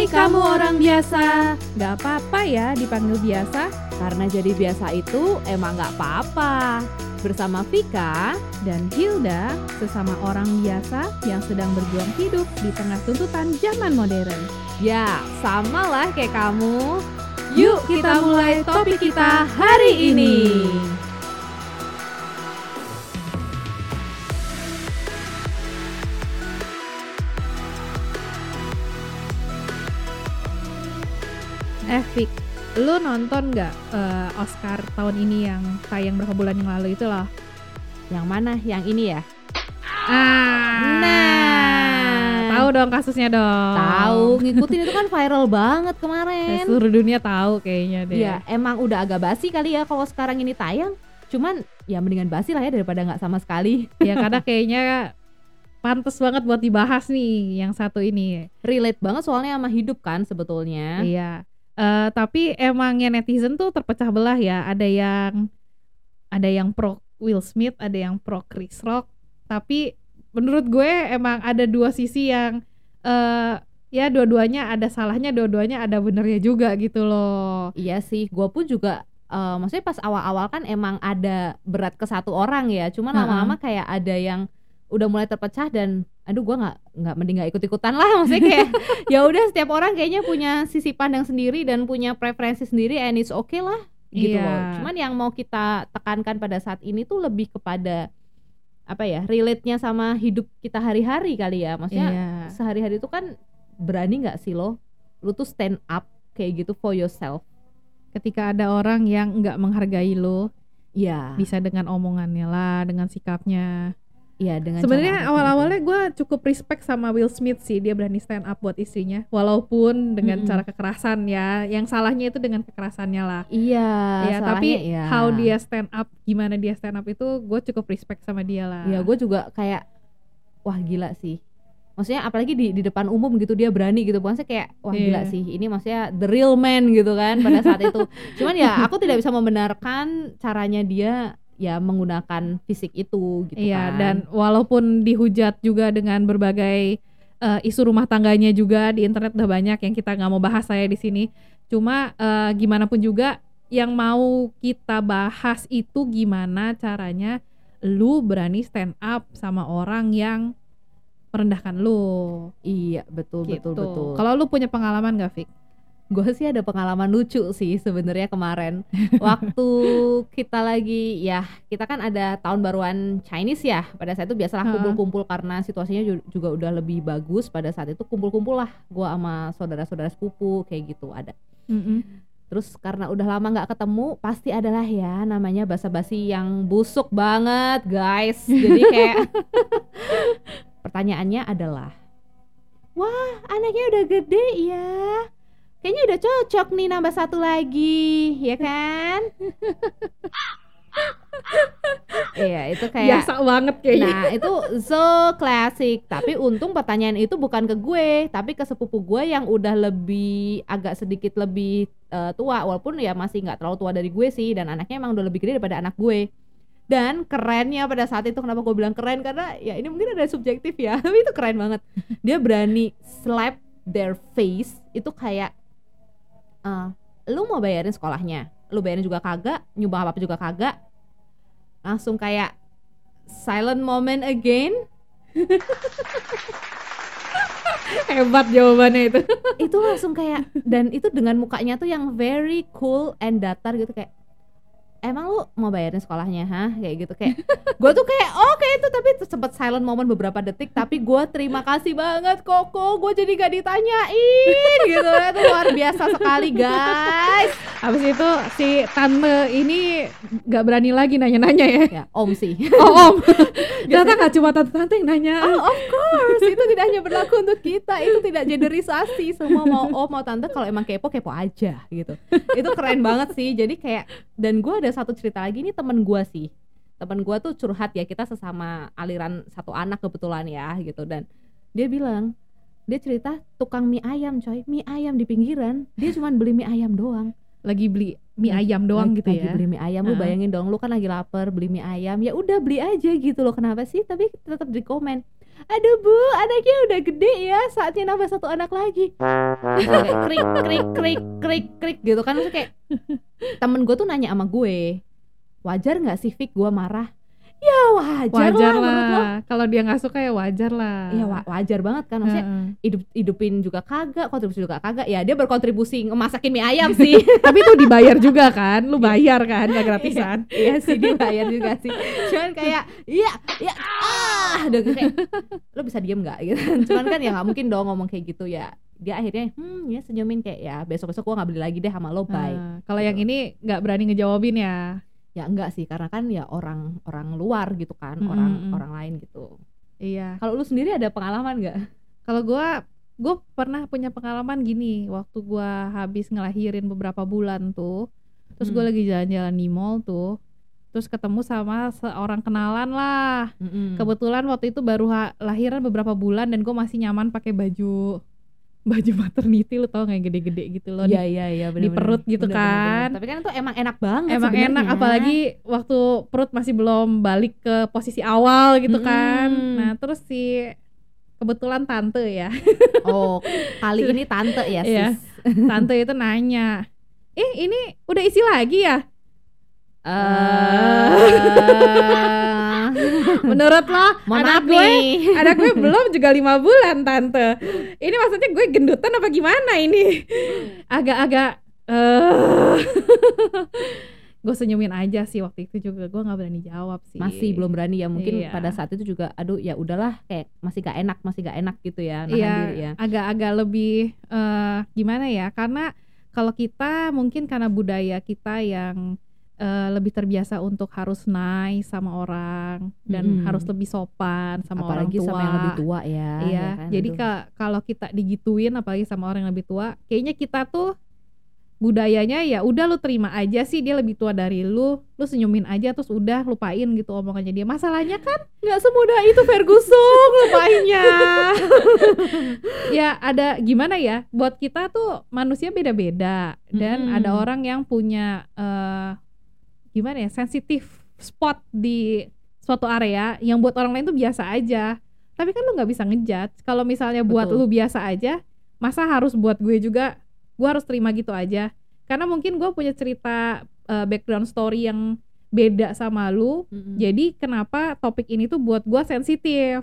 Hai kamu orang biasa. Gak apa-apa ya dipanggil biasa Karena jadi biasa itu emang gak apa-apa. Bersama Vika dan Hilda, sesama orang biasa yang sedang berjuang hidup di tengah tuntutan zaman modern. Ya sama lah kayak kamu. Yuk kita mulai topik kita hari ini lu nonton nggak eh, Oscar tahun ini yang tayang berapa bulan yang lalu itu loh? Yang mana? Yang ini ya? Ah, Nah. tahu dong kasusnya dong. Tahu ngikutin itu kan viral banget kemarin Seluruh dunia tahu kayaknya deh. Ya emang udah agak basi kali ya kalau sekarang ini tayang Cuman ya mendingan basi lah ya daripada nggak sama sekali ya karena kayaknya pantas banget buat dibahas nih yang satu ini. Relate banget soalnya sama hidup kan sebetulnya Iya. Eh, tapi emangnya netizen tuh terpecah belah ya. Ada yang ada yang pro Will Smith, ada yang pro Chris Rock. Tapi menurut gue emang ada dua sisi yang eh ya dua-duanya ada salahnya, dua-duanya ada benernya juga gitu loh. Iya sih, gue pun juga eh, maksudnya pas awal-awal kan emang ada berat ke satu orang ya. Cuman lama-lama kayak ada yang udah mulai terpecah dan aduh gue nggak nggak mending nggak ikut-ikutan lah maksudnya kayak ya udah setiap orang kayaknya punya sisi pandang sendiri dan punya preferensi sendiri and it's okay lah gitu Iya. loh. Cuman yang mau kita tekankan pada saat ini tuh lebih kepada apa ya relate-nya sama hidup kita hari-hari kali ya. Maksudnya Iya. sehari-hari itu kan berani nggak sih lo lu tuh stand up kayak gitu for yourself Ketika ada orang yang nggak menghargai lo, Iya, bisa dengan omongannya lah, dengan sikapnya. Iya dengan Sebenarnya awal-awalnya gue cukup respect sama Will Smith sih dia berani stand up buat istrinya walaupun dengan Mm-mm. cara kekerasan ya yang salahnya itu dengan kekerasannya lah. Iya, ya tapi iya. how dia stand up gimana dia stand up itu gue cukup respect sama dia lah Iya, gue juga kayak wah gila sih. Maksudnya apalagi di di depan umum gitu dia berani gitu. Maksudnya kayak wah gila Iya. sih. Ini maksudnya the real man gitu kan pada saat itu. Cuman ya aku tidak bisa membenarkan caranya dia ya menggunakan fisik itu gitu iya kan. dan walaupun dihujat juga dengan berbagai eh, isu rumah tangganya juga di internet udah banyak yang kita nggak mau bahas saya di sini cuma eh, gimana pun juga yang mau kita bahas itu gimana caranya lu berani stand up sama orang yang merendahkan lu iya, betul gitu. betul betul. Kalau lu punya pengalaman gak, Fik? Gue sih ada pengalaman lucu sih sebenarnya kemarin. Waktu kita lagi ya kita kan ada tahun baruan Chinese ya. Pada saat itu biasalah kumpul-kumpul karena situasinya ju- juga udah lebih bagus. Pada saat itu kumpul-kumpul lah gue sama saudara-saudara sepupu kayak gitu ada. Terus karena udah lama nggak ketemu pasti adalah ya namanya basa-basi yang busuk banget guys. Jadi kayak pertanyaannya adalah wah anaknya udah gede ya kayaknya udah cocok nih nambah satu lagi ya kan? Iya itu kayak Biasa banget kayaknya. Nah itu so classic. Tapi untung pertanyaan itu bukan ke gue Tapi ke sepupu gue yang udah lebih Agak sedikit lebih eh, tua. Walaupun ya masih nggak terlalu tua dari gue sih Dan anaknya emang udah lebih gede daripada anak gue. Dan kerennya pada saat itu Kenapa gue bilang keren? Karena ya ini mungkin ada subjektif ya Tapi itu keren banget. Dia berani slap their face Itu kayak eh, Lu mau bayarin sekolahnya? Lu bayarin juga kagak Nyumbang apa-apa juga kagak. Langsung kayak silent moment again. Hebat jawabannya itu. itu langsung kayak dan itu dengan mukanya tuh yang very cool and datar gitu kayak emang lu mau bayarin sekolahnya hah? Kayak gitu kayak gue tuh kayak oke itu tapi sempet silent moment beberapa detik tapi gue terima kasih banget koko. Gue jadi gak ditanyain gitu itu luar biasa sekali guys. Habis itu si tante ini gak berani lagi nanya-nanya ya. ya om sih. Oh om, ternyata gak cuma tante-tante yang nanya. Oh of course. Itu tidak hanya berlaku untuk kita. Itu tidak genderisasi. Semua mau om mau tante. Kalau emang kepo kepo aja gitu. Itu keren banget sih. Jadi kayak dan gue ada satu cerita lagi ini temen gue sih. Temen gue tuh curhat ya kita sesama aliran satu anak kebetulan ya gitu. Dan dia bilang dia cerita tukang mie ayam coy. Mie ayam di pinggiran dia cuma beli mie ayam doang. Lagi beli mie ayam doang lagi, gitu lagi ya. beli mie ayam. Lu bayangin dong lu kan lagi lapar beli mie ayam. Ya udah beli aja gitu loh kenapa sih? Tapi tetap di komen aduh bu anaknya udah gede ya saatnya nambah satu anak lagi. Krik krik krik krik krik gitu kan Maksudnya kayak temen gue tuh nanya sama gue wajar nggak sih Fik gue marah ya wajar, wajar lah, lah. Kalau dia nggak suka ya wajar lah. Ya wa- wajar banget kan. Maksudnya Heeh. hidup hidupin juga kagak kontribusi juga kagak. Ya dia berkontribusi ngemasakin mie ayam sih. Tapi itu dibayar juga kan? Lu bayar kan? Nggak gratisan. Iya sih dibayar juga sih. Cuman kayak iya iya ah udah kayak lo bisa diem nggak? gitu. Cuman kan ya nggak mungkin dong ngomong kayak gitu. Ya dia akhirnya hmm ya senyumin. Kayak ya besok besok gua nggak beli lagi deh sama lo bye. Nah, kalau yang ini nggak berani ngejawabin ya ya enggak sih karena kan ya orang orang luar gitu kan Mm, orang mm, mm. orang lain gitu iya kalau lu sendiri ada pengalaman nggak kalau gua gue pernah punya pengalaman gini waktu gua habis ngelahirin beberapa bulan tuh terus gue Hmm. lagi jalan-jalan di mall tuh terus ketemu sama seorang kenalan lah Mm-mm. kebetulan waktu itu baru lahiran beberapa bulan dan gue masih nyaman pakai baju baju maternity lu tau yang gede-gede gitu loh Iya iya iya bener, perut gitu kan. Tapi kan itu emang enak banget emang sebenarnya. enak apalagi waktu perut masih belum balik ke posisi awal gitu kan Mm-mm. nah terus si kebetulan tante ya Oh, kali ini tante ya sis. Iya. tante itu nanya eh ini udah isi lagi ya Eh, menurut lo mohon anak gue nih. anak gue belum juga lima bulan tante ini maksudnya gue gendutan apa gimana ini agak-agak eh gue senyumin aja sih waktu itu juga gue nggak berani jawab sih Masih belum berani ya mungkin Iya. pada saat itu juga aduh ya udahlah kayak masih gak enak, masih gak enak gitu ya nahan Iya, diri ya. agak-agak lebih eh gimana ya? Karena kalau kita mungkin karena budaya kita yang eh, lebih terbiasa untuk harus nice sama orang dan Mm-mm. harus lebih sopan sama Apalagi orang tua. sama yang lebih tua ya. Iya, ya kan? jadi kalau kita digituin apalagi sama orang yang lebih tua, kayaknya kita tuh budayanya ya udah lu terima aja sih dia lebih tua dari lu, lu senyumin aja terus udah lupain gitu omongannya dia. Masalahnya kan nggak semudah itu Ferguson lupainnya. ya ada gimana ya buat kita tuh manusia beda-beda dan Mm-mm. ada orang yang punya eh gimana ya sensitif spot di suatu area yang buat orang lain tuh biasa aja tapi kan lu nggak bisa ngejudge kalau misalnya buat Betul. lu biasa aja masa harus buat gue juga gue harus terima gitu aja karena mungkin gue punya cerita eh, background story yang beda sama lu Mm-mm. jadi kenapa topik ini tuh buat gua sensitif.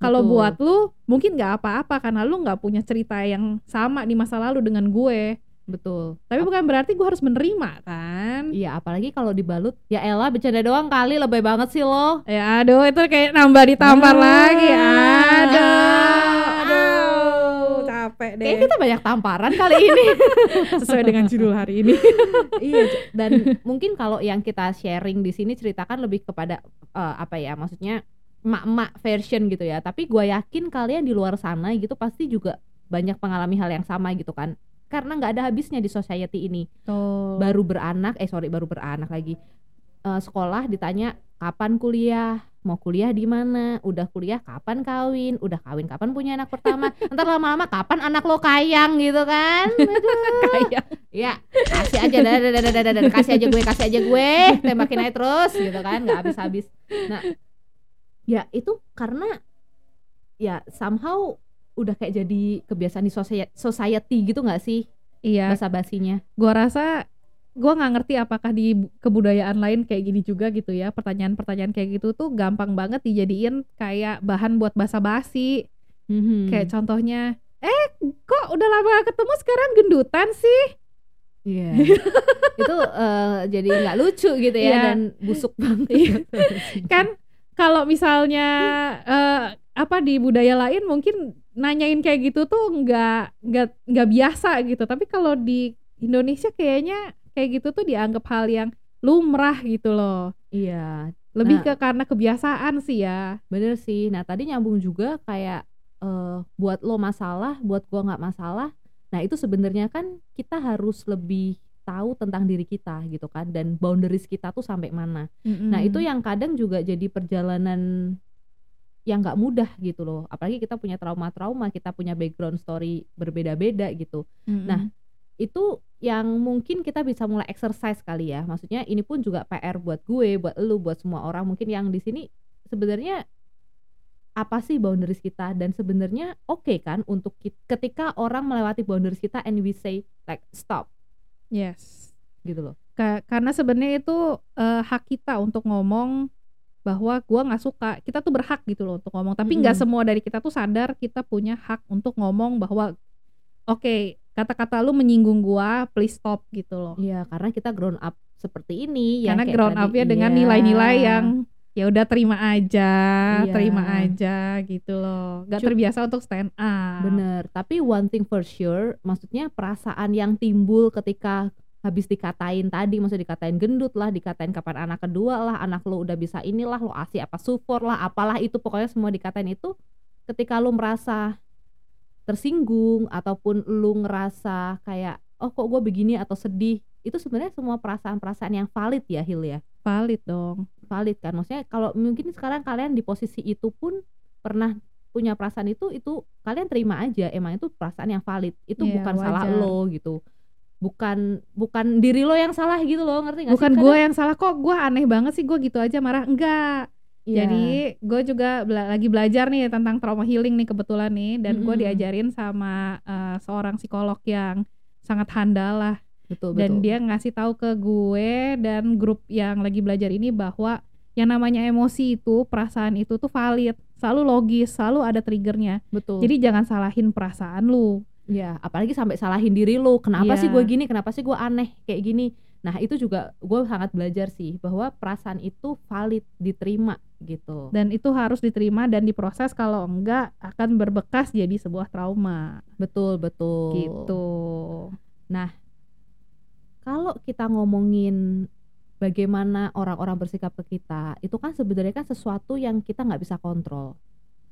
Kalau buat lu mungkin nggak apa-apa karena lu nggak punya cerita yang sama di masa lalu dengan gue. Betul. Tapi bukan berarti gua harus menerima kan? Iya, apalagi kalau dibalut, ya elah bercanda doang kali lebay banget sih lo. Ya aduh itu kayak nambah ditampar Ah. lagi. Aduh, Aduh. capek deh. Kayaknya kita banyak tamparan kali ini. Sesuai dengan judul hari ini. iya, dan mungkin kalau yang kita sharing di sini ceritakan lebih kepada eh, apa ya? Maksudnya emak-emak version gitu ya. Tapi gue yakin kalian di luar sana gitu pasti juga banyak mengalami hal yang sama gitu kan. Karena nggak ada habisnya di society ini. Tuh. Baru beranak, eh sorry baru beranak lagi. Eh, sekolah ditanya kapan kuliah, mau kuliah di mana, udah kuliah kapan kawin, udah kawin kapan punya anak pertama, ntar lama-lama kapan anak lo kayang gitu kan? Kayak Ya, kasih aja, dah, dah, dah, dah, dah, dah, kasih aja gue, kasih aja gue, tembakin aja terus gitu kan, nggak habis-habis. Nah, ya itu karena ya somehow udah kayak jadi kebiasaan di society gitu nggak sih iya, bahasa basinya? gua rasa gua nggak ngerti apakah di bu- kebudayaan lain kayak gini juga gitu ya pertanyaan-pertanyaan kayak gitu tuh gampang banget dijadiin kayak bahan buat basa-basi Hmm. kayak contohnya eh kok udah lama ketemu sekarang gendutan sih Iya. itu eh, jadi nggak lucu gitu ya Iya. dan busuk banget. Iya. kan kalau misalnya eh, apa di budaya lain mungkin nanyain kayak gitu tuh nggak nggak nggak biasa gitu tapi kalau di Indonesia kayaknya kayak gitu tuh dianggap hal yang lumrah gitu loh Iya, lebih Nah. ke karena kebiasaan sih ya bener sih. Nah tadi nyambung juga kayak eh, buat lo masalah, buat gua nggak masalah. Nah itu sebenarnya kan kita harus lebih tahu tentang diri kita gitu kan dan boundaries kita tuh sampai mana. Nah itu yang kadang juga jadi perjalanan yang nggak mudah gitu loh. Apalagi kita punya trauma-trauma, kita punya background story berbeda-beda gitu. nah, Itu yang mungkin kita bisa mulai exercise kali ya. Maksudnya ini pun juga PR buat gue, buat lu, buat semua orang mungkin yang di sini sebenarnya apa sih boundaries kita dan sebenarnya oke kan untuk ki- ketika orang melewati boundaries kita and we say like stop yes gitu loh Ka- karena sebenarnya itu eh, hak kita untuk ngomong bahwa gua nggak suka. Kita tuh berhak gitu loh untuk ngomong. Tapi nggak Mm-mm. semua dari kita tuh sadar kita punya hak untuk ngomong bahwa oke kata-kata lu menyinggung gua please stop gitu loh. Iya karena kita grown up seperti ini yang karena tadi, up ya dengan iya. nilai-nilai yang ya udah terima aja Iya. terima aja gitu loh. Nggak terbiasa untuk stand up. Bener, tapi one thing for sure, maksudnya perasaan yang timbul ketika habis dikatain tadi, maksudnya dikatain gendut lah, dikatain kapan anak kedua lah, anak lo udah bisa inilah, lo asih apa support lah, apalah itu pokoknya semua dikatain itu, ketika lo merasa tersinggung ataupun lo ngerasa kayak oh kok gue begini atau sedih, itu sebenarnya semua perasaan-perasaan yang valid ya Hil ya, valid dong. Valid kan, maksudnya kalau mungkin sekarang kalian di posisi itu pun pernah punya perasaan itu itu kalian terima aja emang itu perasaan yang valid. Itu Iya, bukan salah wajar. lo gitu bukan bukan diri lo yang salah gitu loh ngerti gak bukan sih gue yang salah kok gue aneh banget sih gue gitu aja marah enggak. Iya. Jadi gue juga bela- lagi belajar nih tentang trauma healing nih kebetulan nih dan gue Mm-mm. diajarin sama eh, seorang psikolog yang sangat handal lah. Betul dan betul. dia ngasih tahu ke gue dan grup yang lagi belajar ini bahwa yang namanya emosi itu perasaan itu tuh valid. Selalu logis selalu ada triggernya. Betul. Jadi jangan salahin perasaan lu ya apalagi sampai salahin diri lo kenapa Iya. sih gue gini kenapa sih gue aneh kayak gini. Nah itu juga gue sangat belajar sih bahwa perasaan itu valid diterima gitu. Dan itu harus diterima dan diproses kalau enggak akan berbekas jadi sebuah trauma. Betul betul. Gitu. Kalau kita ngomongin bagaimana orang-orang bersikap ke kita itu kan sebenarnya kan sesuatu yang kita nggak bisa kontrol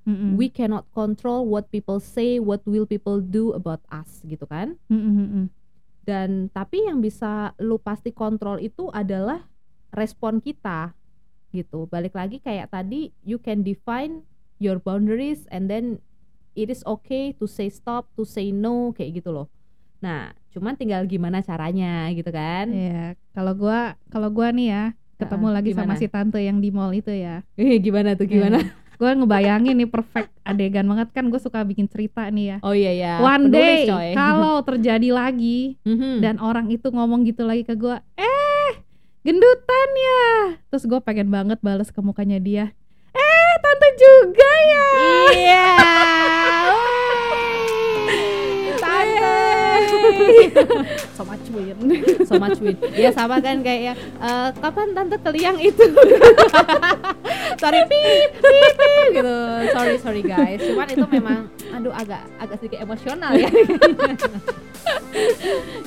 Mm-mm. we cannot control what people say what will people do about us gitu kan mm-mm. dan tapi yang bisa lu pasti kontrol itu adalah respon kita gitu balik lagi kayak tadi you can define your boundaries and then it is okay to say stop to say no kayak gitu loh nah cuman tinggal gimana caranya gitu kan Iya, kalau gua kalau gua nih ya ketemu Heeh, lagi sama gimana? si tante yang di mall itu ya. Eh, gimana tuh gimana Gue ngebayangin nih perfect adegan banget kan gue suka bikin cerita nih ya. oh iya ya One penulis, day kalau terjadi lagi Mhm. dan orang itu ngomong gitu lagi ke gua, "Eh, gendutan ya." Terus gue pengen banget balas ke mukanya dia. "Eh, tante juga ya." Iya. so much win. so much win. Ya sama kan kayak yang, "Eh, kapan tante ke liang itu? sorry pip, pip, pip, gitu. Sorry sorry guys. Cuman itu memang aduh agak agak sedikit emosional ya.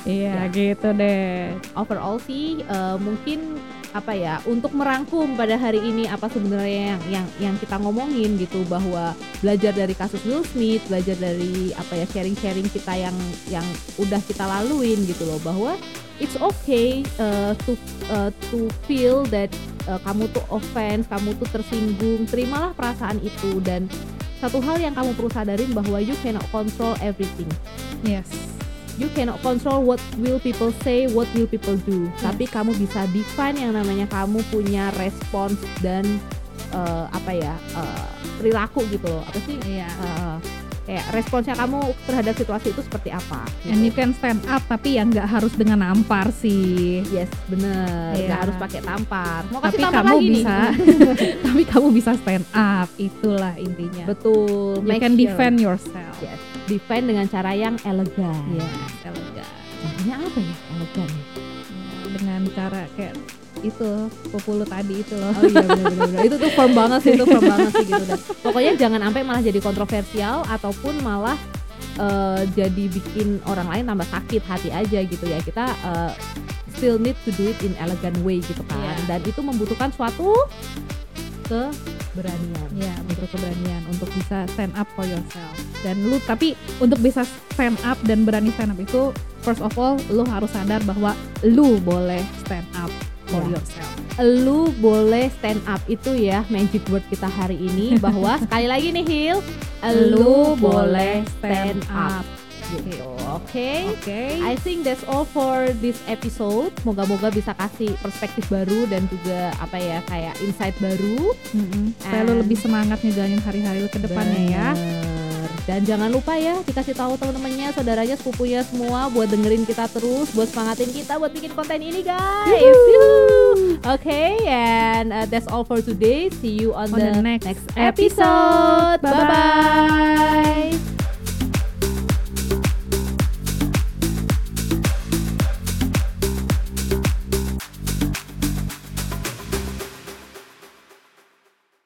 Iya, gitu deh. Overall sih eh, mungkin apa ya untuk merangkum pada hari ini apa sebenarnya yang yang yang kita ngomongin gitu bahwa belajar dari kasus Will Smith belajar dari apa ya sharing-sharing kita yang yang udah kita laluin gitu loh bahwa it's okay uh, to uh, to feel that uh, kamu tuh offense kamu tuh tersinggung terimalah perasaan itu dan satu hal yang kamu perlu sadarin bahwa you cannot control everything Yes. You cannot control what will people say, what will people do. Yes. Tapi kamu bisa define yang namanya kamu punya respons dan eh, apa ya eh, perilaku gitu loh. Apa sih? Iya. Eh, kayak responsnya kamu terhadap situasi itu seperti apa? And you Gitu. can stand up tapi yang nggak harus dengan nampar sih. Yes, bener. Iya. Nggak harus pakai tampar. Mau Tapi kasih tampar kamu lagi bisa, nih. tapi kamu bisa stand up. Itulah intinya. Betul. You make can sure. defend yourself. Yes. Defend dengan cara yang elegan. Iya, elegan. Caranya apa ya elegan? ya? Dengan cara kayak itu populu tadi itu loh. Oh iya benar-benar itu tuh firm banget sih itu firm banget sih gitu dan pokoknya jangan sampai malah jadi kontroversial ataupun malah eh, jadi bikin orang lain tambah sakit hati aja gitu ya kita eh, still need to do it in elegant way gitu kan Iya. dan itu membutuhkan suatu keberanian Ya, butuh keberanian untuk bisa stand up for yourself. Dan lu tapi untuk bisa stand up dan berani stand up itu first of all lu harus sadar bahwa lu boleh stand up for Ya. yourself. lu boleh stand up itu ya magic word kita hari ini bahwa sekali lagi nih Hil lu boleh stand up gitu Oke. Oke. I think that's all for this episode. Moga-moga bisa kasih perspektif baru dan juga apa ya kayak insight baru. Mm-mm. Supaya lu And- lebih semangat ngejalanin hari-hari lu ke depannya ya. Dan jangan lupa ya dikasih tahu teman-temannya, saudaranya, sepupunya semua buat dengerin kita terus, buat semangatin kita buat bikin konten ini guys. Oke, and uh, that's all for today. See you on, On the next episode. episode. Bye-bye. Bye bye.